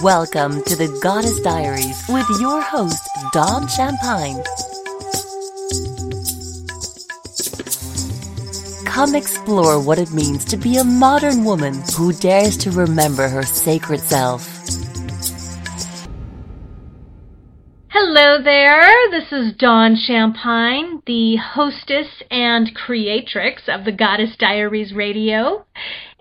Welcome to the Goddess Diaries with your host, Dawn Champagne. Come explore what it means to be a modern woman who dares to remember her sacred self. Hello there, this is Dawn Champagne, the hostess and creatrix of the Goddess Diaries Radio,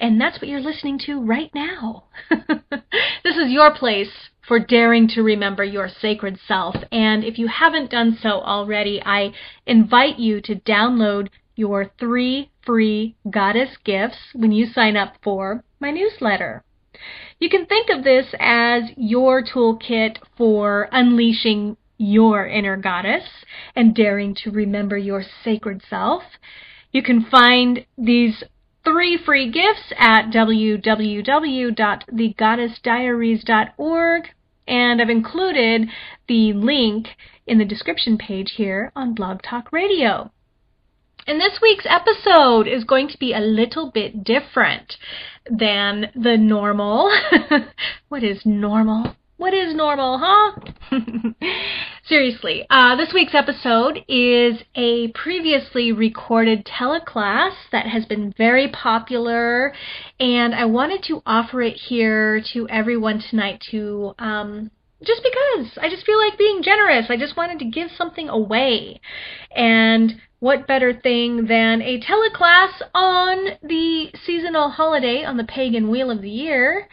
and that's what you're listening to right now. this is your place for daring to remember your sacred self, and if you haven't done so already, I invite you to download your three free goddess gifts when you sign up for my newsletter. You can think of this as your toolkit for unleashing your inner goddess and daring to remember your sacred self. You can find these three free gifts at www.thegoddessdiaries.org and I've included the link in the description page here on Blog Talk Radio. And this week's episode is going to be a little bit different than the normal. what is normal? What is normal, huh? Seriously, uh, this week's episode is a previously recorded teleclass that has been very popular, and I wanted to offer it here to everyone tonight to um, just because I just feel like being generous. I just wanted to give something away. And what better thing than a teleclass on the seasonal holiday on the pagan wheel of the year?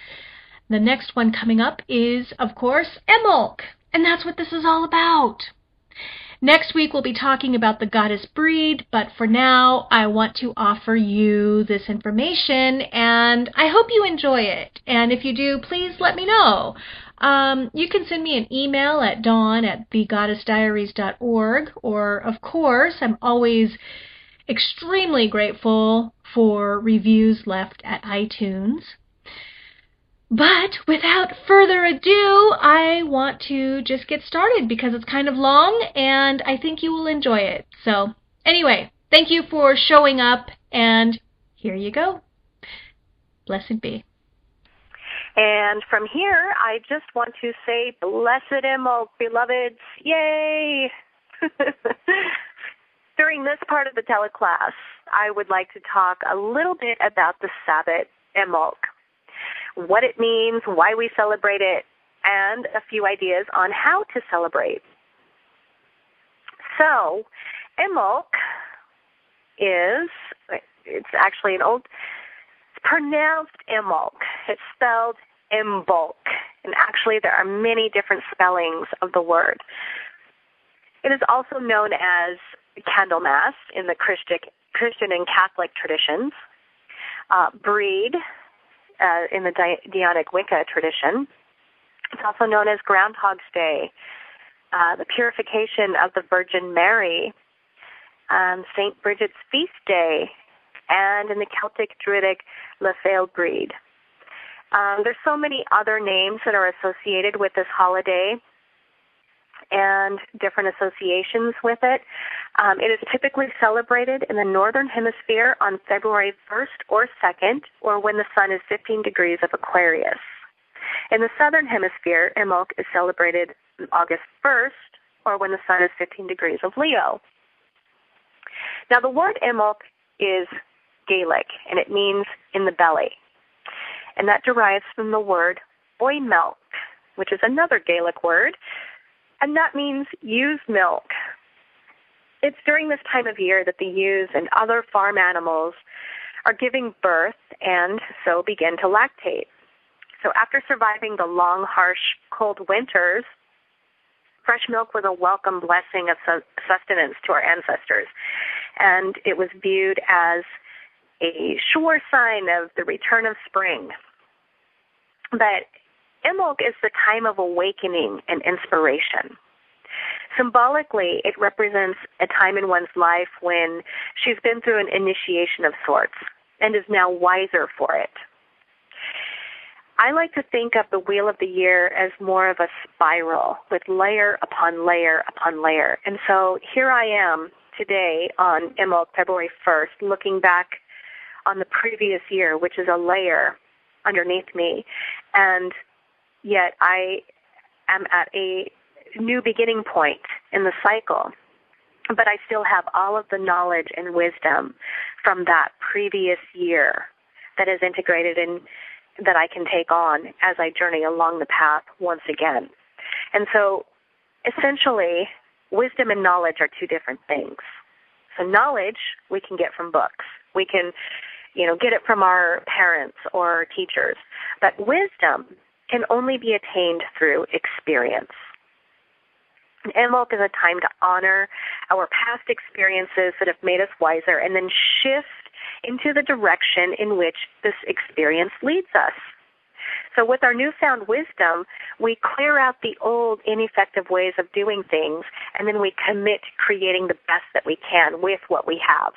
The next one coming up is, of course, Imbolc. And that's what this is all about. Next week we'll be talking about the goddess breed, but for now I want to offer you this information and I hope you enjoy it. And if you do, please let me know. Um, you can send me an email at dawn at thegoddessdiaries.org, or of course, I'm always extremely grateful for reviews left at iTunes. But without further ado, I want to just get started because it's kind of long and I think you will enjoy it. So, anyway, thank you for showing up and here you go. Blessed be. And from here, I just want to say, Blessed Imbolc, beloveds, yay! During this part of the teleclass, I would like to talk a little bit about the Sabbat Imbolc, what it means, why we celebrate it, and a few ideas on how to celebrate. So, Imbolc is, it's actually an old, it's pronounced Imbolc. It's spelled Imbolc. And actually, there are many different spellings of the word. It is also known as Candlemas in the Christian and Catholic traditions, uh, Breed uh, in the Dianic Wicca tradition. It's also known as Groundhog's Day, uh, the purification of the Virgin Mary, um, St. Bridget's Feast Day, and in the Celtic Druidic Le Breed. Um, there's so many other names that are associated with this holiday and different associations with it. Um, it is typically celebrated in the northern hemisphere on February 1st or 2nd, or when the sun is 15 degrees of Aquarius. In the southern hemisphere, Imbolc is celebrated August 1st, or when the sun is 15 degrees of Leo. Now, the word Imbolc is Gaelic, and it means in the belly and that derives from the word oimelc, which is another Gaelic word, and that means ewe's milk. It's during this time of year that the ewes and other farm animals are giving birth and so begin to lactate. So after surviving the long, harsh, cold winters, fresh milk was a welcome blessing of sustenance to our ancestors. And it was viewed as a sure sign of the return of spring. But Imbolc is the time of awakening and inspiration. Symbolically, it represents a time in one's life when she's been through an initiation of sorts and is now wiser for it. I like to think of the Wheel of the Year as more of a spiral with layer upon layer upon layer. And so here I am today on Imbolc, February 1st, looking back on the previous year, which is a layer underneath me. And yet I am at a new beginning point in the cycle. But I still have all of the knowledge and wisdom from that previous year that is integrated in that I can take on as I journey along the path once again. And so essentially, wisdom and knowledge are two different things. So knowledge we can get from books. We can, you know, get it from our parents or teachers. But wisdom can only be attained through experience. Imbolc is a time to honor our past experiences that have made us wiser and then shift into the direction in which this experience leads us. So with our newfound wisdom, we clear out the old ineffective ways of doing things and then we commit to creating the best that we can with what we have.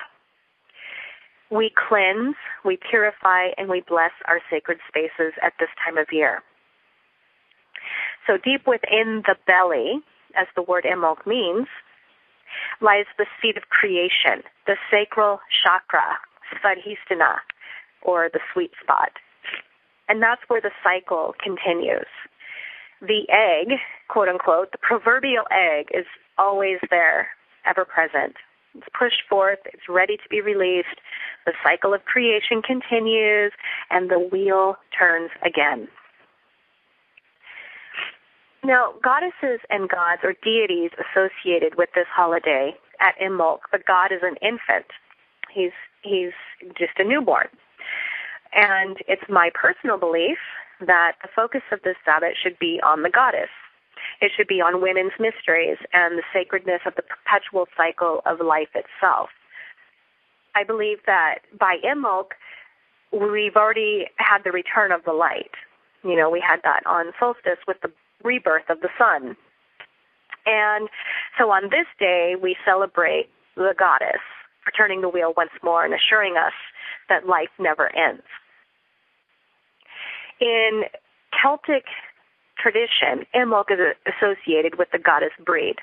We cleanse, we purify, and we bless our sacred spaces at this time of year. So deep within the belly, as the word Imbolc means, lies the seat of creation, the sacral chakra, Svadhisthana, or the sweet spot. And that's where the cycle continues. The egg, quote unquote, the proverbial egg is always there, ever present. It's pushed forth, it's ready to be released. The cycle of creation continues, and the wheel turns again. Now, goddesses and gods or deities associated with this holiday at Imbolc, the god is an infant. He's he's just a newborn. And it's my personal belief that the focus of this Sabbath should be on the goddess. It should be on women's mysteries and the sacredness of the perpetual cycle of life itself. I believe that by Imbolc, we've already had the return of the light. You know, we had that on solstice with the rebirth of the sun. And so on this day, we celebrate the goddess for turning the wheel once more and assuring us that life never ends. In Celtic tradition, Imbolc is associated with the goddess Breed.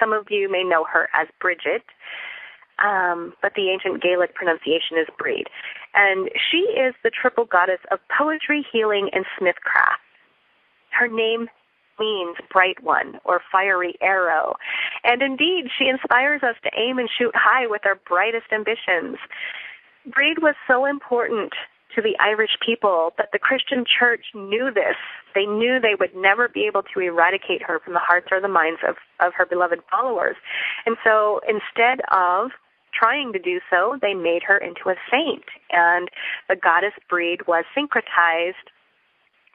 Some of you may know her as Bridget, um, but the ancient Gaelic pronunciation is Breed. And she is the triple goddess of poetry, healing, and smithcraft. Her name means bright one or fiery arrow. And indeed, she inspires us to aim and shoot high with our brightest ambitions. Breed was so important to the Irish people that the Christian church knew this. They knew they would never be able to eradicate her from the hearts or the minds of, of her beloved followers. And so instead of trying to do so, they made her into a saint. And the goddess Breed was syncretized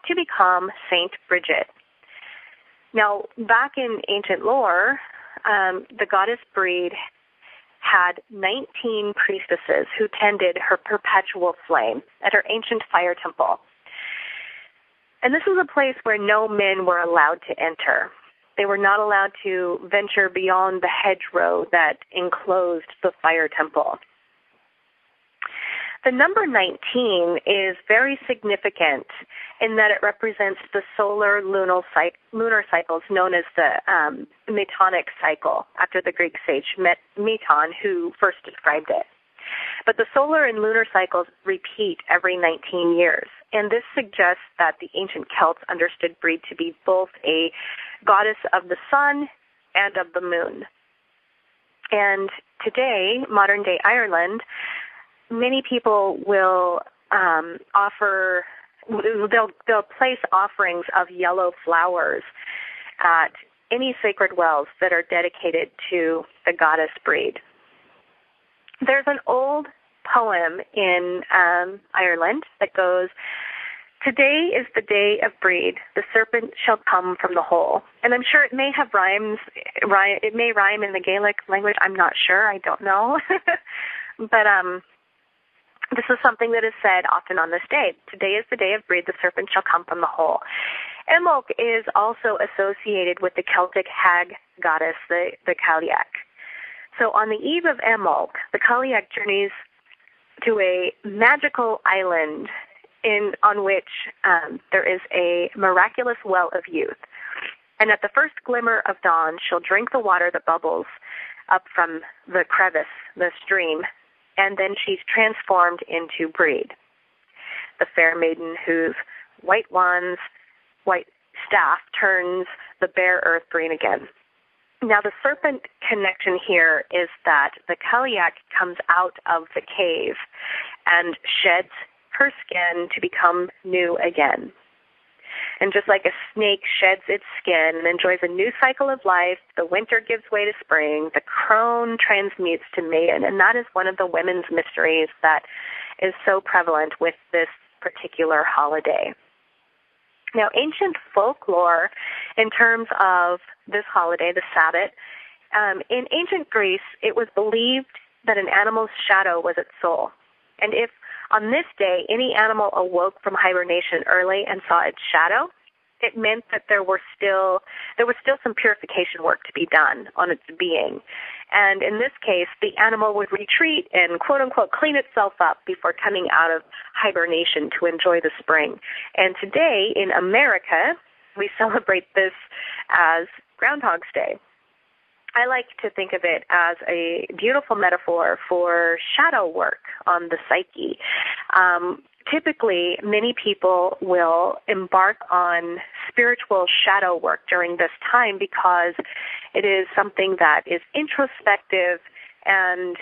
to become Saint Bridget. Now, back in ancient lore, um, the goddess Breed had 19 priestesses who tended her perpetual flame at her ancient fire temple. And this was a place where no men were allowed to enter. They were not allowed to venture beyond the hedgerow that enclosed the fire temple. The number 19 is very significant in that it represents the solar lunar, lunar cycles known as the um, Metonic cycle, after the Greek sage Meton, who first described it. But the solar and lunar cycles repeat every 19 years, and this suggests that the ancient Celts understood Breed to be both a goddess of the sun and of the moon. And today, modern day Ireland, many people will um, offer they'll they'll place offerings of yellow flowers at any sacred wells that are dedicated to the goddess breed. There's an old poem in um, Ireland that goes, Today is the day of breed. The serpent shall come from the hole. And I'm sure it may have rhymes. It may rhyme in the Gaelic language. I'm not sure. I don't know. but um, this is something that is said often on this day. Today is the day of breed, the serpent shall come from the hole. Imbolc is also associated with the Celtic hag goddess, the, the Cailleach. So on the eve of Imbolc, the Cailleach journeys to a magical island in on which um, there is a miraculous well of youth. And at the first glimmer of dawn, she'll drink the water that bubbles up from the crevice, the stream, and then she's transformed into Breed, the fair maiden whose white wands, white staff turns the bare earth green again. Now, the serpent connection here is that the Cailleach comes out of the cave and sheds her skin to become new again. And just like a snake sheds its skin and enjoys a new cycle of life, the winter gives way to spring, the crone transmutes to maiden. And that is one of the women's mysteries that is so prevalent with this particular holiday. Now, ancient folklore, in terms of this holiday, the Sabbat, um, in ancient Greece, it was believed that an animal's shadow was its soul. And if on this day any animal awoke from hibernation early and saw its shadow, it meant that there were still there was still some purification work to be done on its being. And in this case, the animal would retreat and quote unquote clean itself up before coming out of hibernation to enjoy the spring. And today in America, we celebrate this as Groundhog's Day. I like to think of it as a beautiful metaphor for shadow work on the psyche. Um, typically, many people will embark on spiritual shadow work during this time because it is something that is introspective and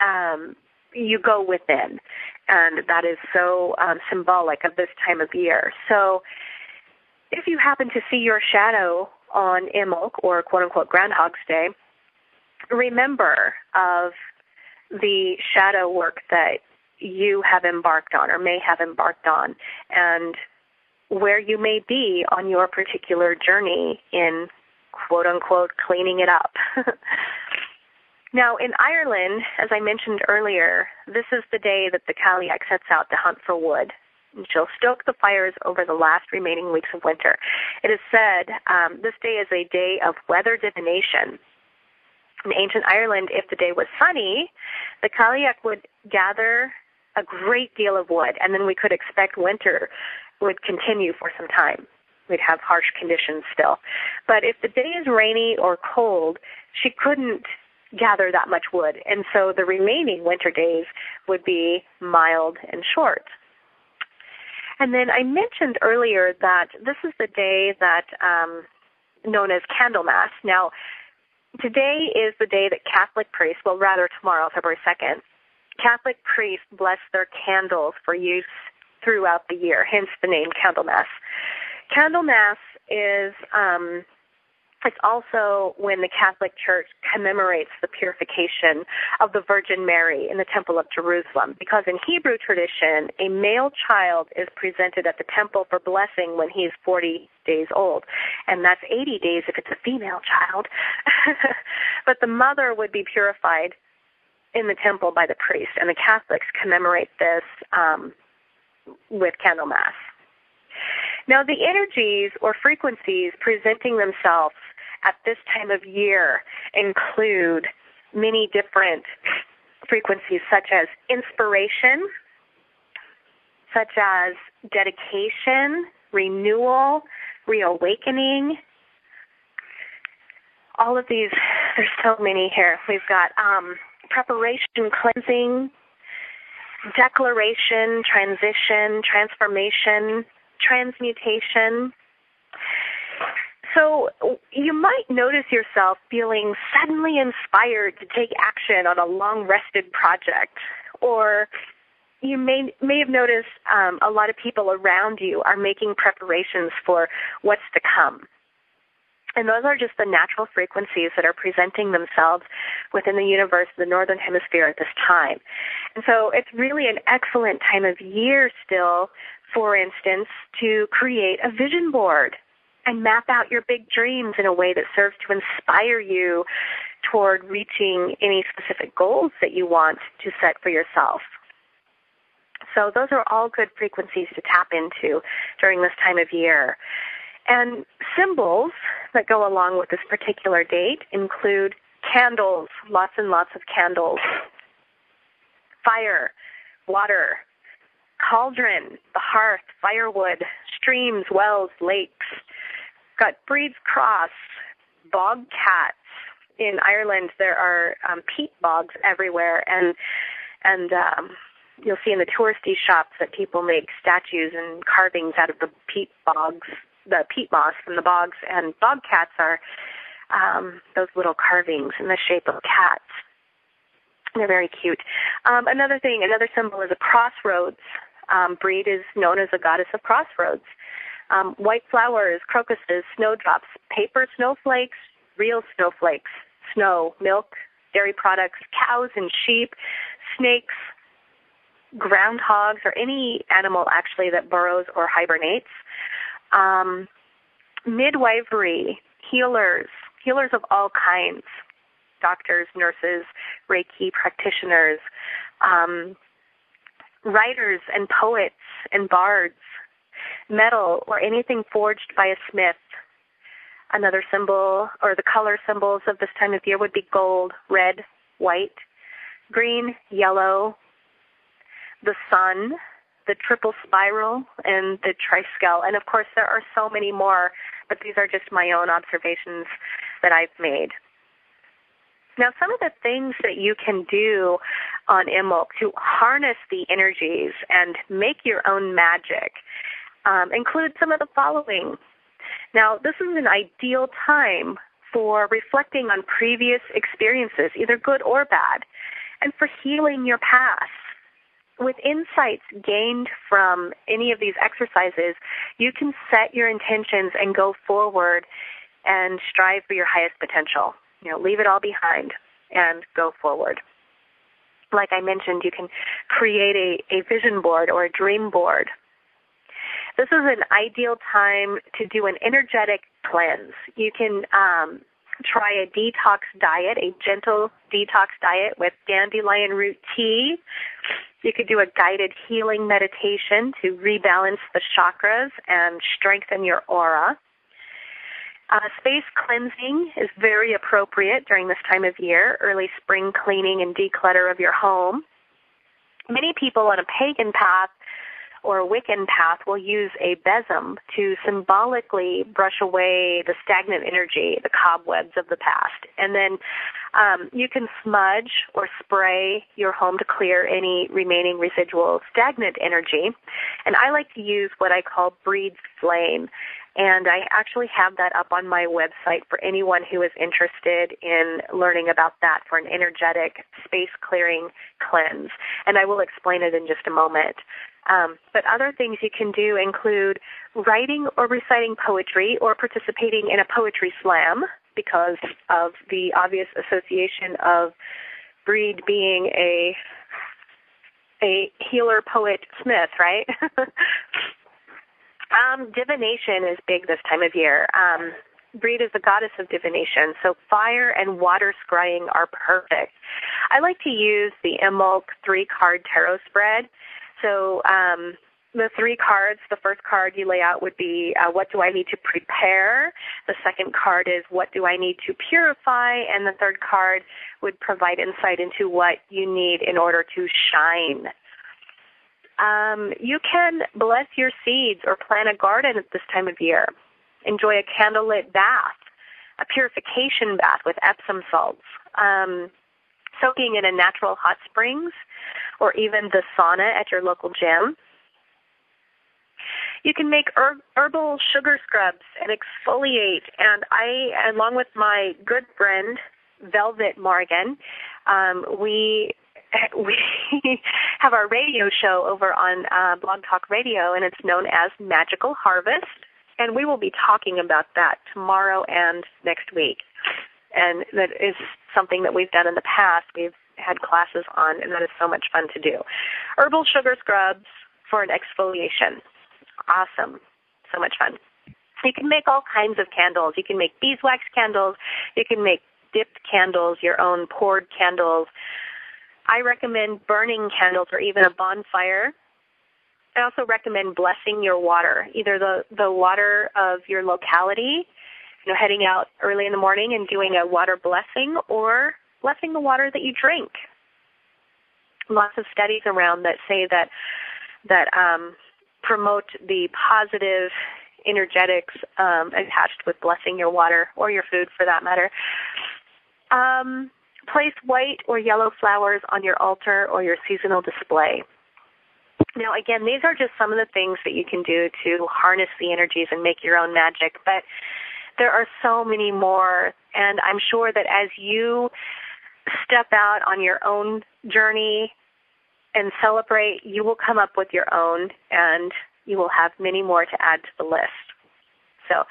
um, you go within. And that is so um, symbolic of this time of year. So, if you happen to see your shadow on Imbolc or quote unquote Groundhog's Day, remember of the shadow work that you have embarked on or may have embarked on and where you may be on your particular journey in quote unquote cleaning it up. now in Ireland, as I mentioned earlier, this is the day that the Cailleach sets out to hunt for wood and she'll stoke the fires over the last remaining weeks of winter. It is said um, this day is a day of weather divination. In ancient Ireland, if the day was sunny, the Cailleach would gather a great deal of wood, and then we could expect winter would continue for some time. We'd have harsh conditions still. But if the day is rainy or cold, she couldn't gather that much wood, and so the remaining winter days would be mild and short. And then I mentioned earlier that this is the day that um, known as Candlemas. Now, today is the day that Catholic priests, well, rather tomorrow, February 2nd, Catholic priests bless their candles for use throughout the year, hence the name Candlemas. Candlemas is um, it's also when the Catholic Church commemorates the purification of the Virgin Mary in the Temple of Jerusalem. Because in Hebrew tradition, a male child is presented at the temple for blessing when he is 40 days old. And that's 80 days if it's a female child. but the mother would be purified in the temple by the priest. And the Catholics commemorate this um, with Candlemas. Now, the energies or frequencies presenting themselves at this time of year include many different frequencies such as inspiration, such as dedication, renewal, reawakening. All of these, there's so many here. We've got um, preparation, cleansing, declaration, transition, transformation, transmutation. So you might notice yourself feeling suddenly inspired to take action on a long rested project or you may may have noticed um, a lot of people around you are making preparations for what's to come. And those are just the natural frequencies that are presenting themselves within the universe, the northern hemisphere at this time. And so it's really an excellent time of year still, for instance, to create a vision board and map out your big dreams in a way that serves to inspire you toward reaching any specific goals that you want to set for yourself. So those are all good frequencies to tap into during this time of year. And symbols that go along with this particular date include candles, lots and lots of candles, fire, water, cauldron, the hearth, firewood, streams, wells, lakes, got Breed's Cross, bog cats. In Ireland, there are um, peat bogs everywhere, and and um, you'll see in the touristy shops that people make statues and carvings out of the peat bogs the peat moss from the bogs, and bog cats are um, those little carvings in the shape of cats. They're very cute. Um, another thing, another symbol is a crossroads. Um, Breed is known as a goddess of crossroads. Um, white flowers, crocuses, snowdrops, paper snowflakes, real snowflakes, snow, milk, dairy products, cows and sheep, snakes, groundhogs, or any animal actually that burrows or hibernates. Um, midwifery, healers, healers of all kinds, doctors, nurses, Reiki practitioners, um, writers and poets and bards, metal or anything forged by a smith. Another symbol or the color symbols of this time of year would be gold, red, white, green, yellow, the sun, the triple spiral, and the triskel. And of course, there are so many more, but these are just my own observations that I've made. Now, some of the things that you can do on Imbolc to harness the energies and make your own magic um, include some of the following. Now, this is an ideal time for reflecting on previous experiences, either good or bad, and for healing your past. With insights gained from any of these exercises, you can set your intentions and go forward and strive for your highest potential. You know, leave it all behind and go forward. Like I mentioned, you can create a, a vision board or a dream board. This is an ideal time to do an energetic cleanse. You can um, try a detox diet, a gentle detox diet with dandelion root tea. You could do a guided healing meditation to rebalance the chakras and strengthen your aura. Uh, space cleansing is very appropriate during this time of year, early spring cleaning and declutter of your home. Many people on a pagan path or Wiccan path will use a besom to symbolically brush away the stagnant energy, the cobwebs of the past. And then um, you can smudge or spray your home to clear any remaining residual stagnant energy. And I like to use what I call Breed's Flame. And I actually have that up on my website for anyone who is interested in learning about that for an energetic space clearing cleanse. And I will explain it in just a moment. Um, but other things you can do include writing or reciting poetry or participating in a poetry slam because of the obvious association of Breed being a a healer poet smith, right? Um, divination is big this time of year. Um, Breed is the goddess of divination, so fire and water scrying are perfect. I like to use the Imbolc three card tarot spread. So um, the three cards, the first card you lay out would be uh, what do I need to prepare? The second card is what do I need to purify? And the third card would provide insight into what you need in order to shine. Um, you can bless your seeds or plant a garden at this time of year. Enjoy a candlelit bath, a purification bath with Epsom salts, um, soaking in a natural hot springs, or even the sauna at your local gym. You can make herb, herbal sugar scrubs and exfoliate. And I, along with my good friend Velvet Morgan, um, we we have our radio show over on uh, Blog Talk Radio, and it's known as Magical Harvest. And we will be talking about that tomorrow and next week. And that is something that we've done in the past. We've had classes on, and that is so much fun to do. Herbal sugar scrubs for an exfoliation. Awesome. So much fun. You can make all kinds of candles. You can make beeswax candles. You can make dipped candles, your own poured candles. I recommend burning candles or even a bonfire. I also recommend blessing your water, either the, the water of your locality, you know, heading out early in the morning and doing a water blessing, or blessing the water that you drink. Lots of studies around that say that that um, promote the positive energetics um, attached with blessing your water or your food, for that matter. Um, Place white or yellow flowers on your altar or your seasonal display. Now, again, these are just some of the things that you can do to harness the energies and make your own magic, but there are so many more, and I'm sure that as you step out on your own journey and celebrate, you will come up with your own, and you will have many more to add to the list. So,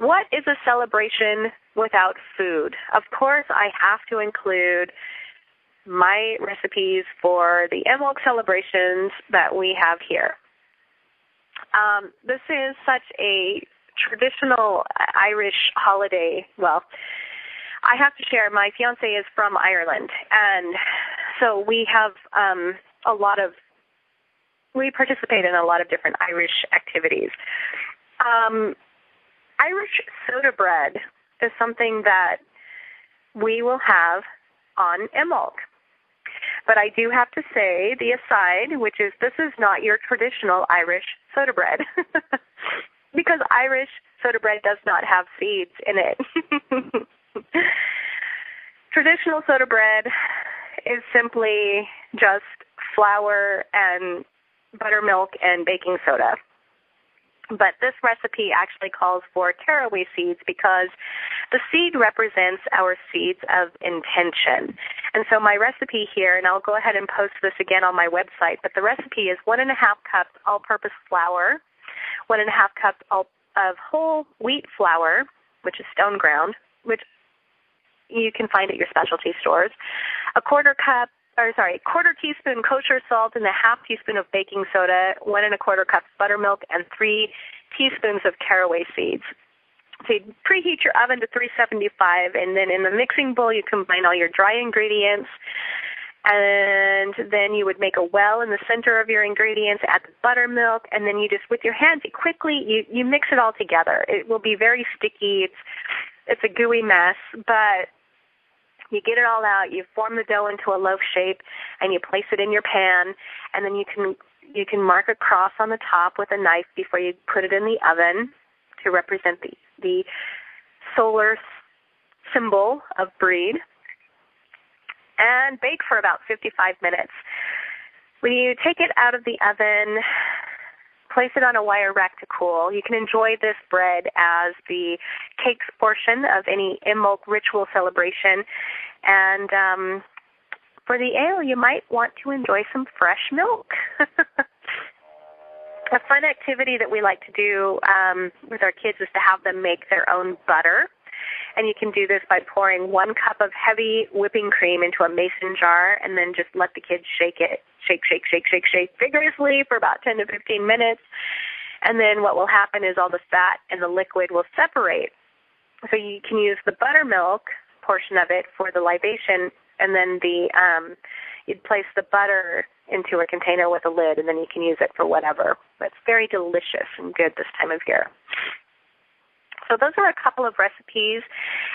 what is a celebration without food? Of course, I have to include my recipes for the Imbolc celebrations that we have here. Um, this is such a traditional Irish holiday. Well, I have to share, my fiance is from Ireland, and so we have um, a lot of, we participate in a lot of different Irish activities. Um, Irish soda bread is something that we will have on Imbolc. But I do have to say the aside, which is this is not your traditional Irish soda bread. because Irish soda bread does not have seeds in it. traditional soda bread is simply just flour and buttermilk and baking soda. But this recipe actually calls for caraway seeds because the seed represents our seeds of intention. And so my recipe here, and I'll go ahead and post this again on my website, but the recipe is one and a half cups all purpose flour, one and a half cups of whole wheat flour, which is stone ground, which you can find at your specialty stores, a quarter cup or sorry, a quarter teaspoon kosher salt and a half teaspoon of baking soda, one and a quarter cups buttermilk, and three teaspoons of caraway seeds. So you preheat your oven to 375, and then in the mixing bowl you combine all your dry ingredients, and then you would make a well in the center of your ingredients, add the buttermilk, and then you just with your hands you quickly you you mix it all together. It will be very sticky. It's it's a gooey mess, but you get it all out, you form the dough into a loaf shape, and you place it in your pan, and then you can you can mark a cross on the top with a knife before you put it in the oven to represent the the solar symbol of Breed, and bake for about 55 minutes. When you take it out of the oven, place it on a wire rack to cool. You can enjoy this bread as the cakes portion of any Imbolc ritual celebration. And um, for the ale, you might want to enjoy some fresh milk. a fun activity that we like to do um, with our kids is to have them make their own butter. And you can do this by pouring one cup of heavy whipping cream into a mason jar and then just let the kids shake it. Shake, shake, shake, shake, shake vigorously for about 10 to 15 minutes. And then what will happen is all the fat and the liquid will separate. So you can use the buttermilk portion of it for the libation and then the um you'd place the butter into a container with a lid and then you can use it for whatever. But it's very delicious and good this time of year. So those are a couple of recipes.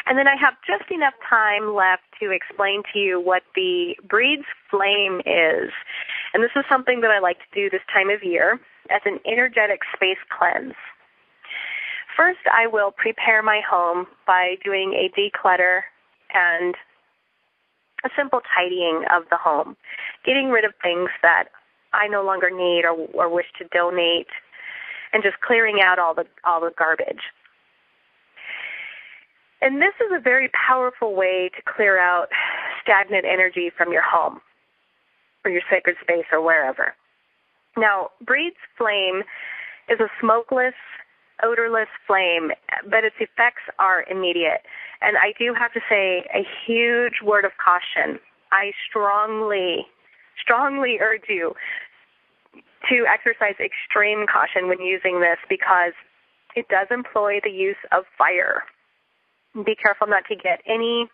And then I have just enough time left to explain to you what the Breed's Flame is. And this is something that I like to do this time of year as an energetic space cleanse. First, I will prepare my home by doing a declutter and a simple tidying of the home, getting rid of things that I no longer need or, or wish to donate, and just clearing out all the all the garbage. And this is a very powerful way to clear out stagnant energy from your home or your sacred space or wherever. Now, Breed's flame is a smokeless, odorless flame, but its effects are immediate. And I do have to say a huge word of caution. I strongly, strongly urge you to exercise extreme caution when using this because it does employ the use of fire. Be careful not to get any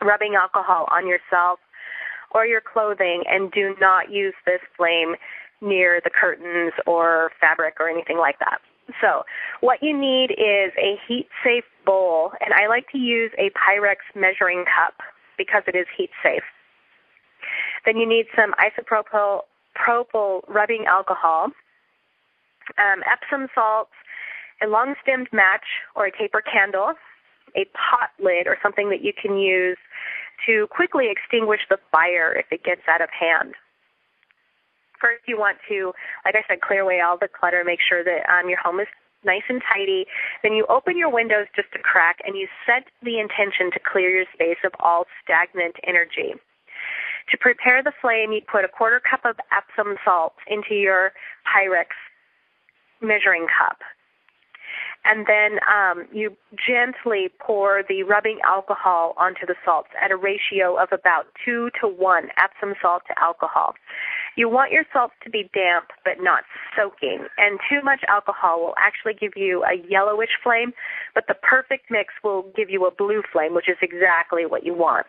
rubbing alcohol on yourself or your clothing, and do not use this flame near the curtains or fabric or anything like that. So, what you need is a heat safe bowl, and I like to use a Pyrex measuring cup because it is heat safe. Then you need some isopropyl propyl rubbing alcohol, um, Epsom salts, a long stemmed match or a taper candle, a pot lid or something that you can use to quickly extinguish the fire if it gets out of hand. first you want to, like I said, clear away all the clutter, make sure that um, your home is nice and tidy. Then you open your windows just a crack and you set the intention to clear your space of all stagnant energy. To prepare the flame, you put a quarter cup of Epsom salt into your Pyrex measuring cup and then um, you gently pour the rubbing alcohol onto the salts at a ratio of about two to one Epsom salt to alcohol. You want your salts to be damp but not soaking, and too much alcohol will actually give you a yellowish flame, but the perfect mix will give you a blue flame, which is exactly what you want.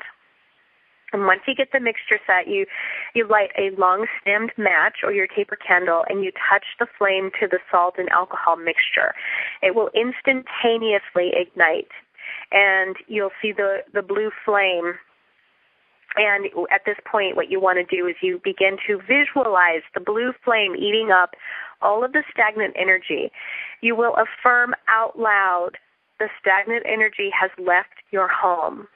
And once you get the mixture set, you you light a long stemmed match or your taper candle and you touch the flame to the salt and alcohol mixture. It will instantaneously ignite and you'll see the, the blue flame and at this point, what you want to do is you begin to visualize the blue flame eating up all of the stagnant energy. You will affirm out loud the stagnant energy has left your home.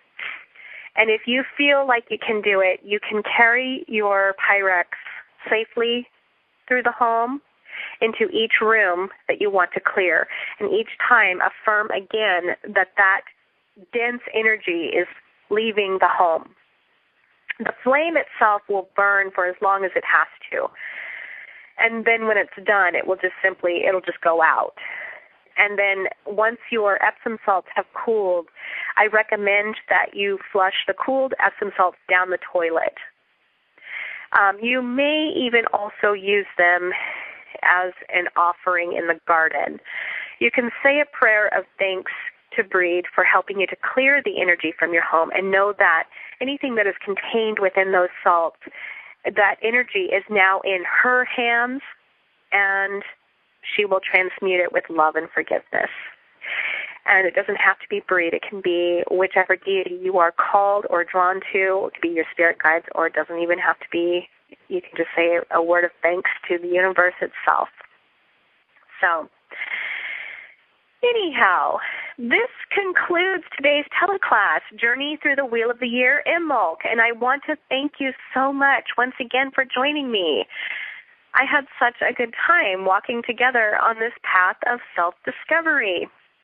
And if you feel like you can do it, you can carry your Pyrex safely through the home into each room that you want to clear. And each time affirm again that that dense energy is leaving the home. The flame itself will burn for as long as it has to. And then when it's done, it will just simply, it'll just go out. And then once your Epsom salts have cooled, I recommend that you flush the cooled Epsom salts down the toilet. Um, you may even also use them as an offering in the garden. You can say a prayer of thanks to Breed for helping you to clear the energy from your home and know that anything that is contained within those salts, that energy is now in her hands and she will transmute it with love and forgiveness. And it doesn't have to be Breed. It can be whichever deity you are called or drawn to. It could be your spirit guides, or it doesn't even have to be. You can just say a word of thanks to the universe itself. So, anyhow, this concludes today's teleclass, Journey Through the Wheel of the Year Imbolc. And I want to thank you so much once again for joining me. I had such a good time walking together on this path of self discovery.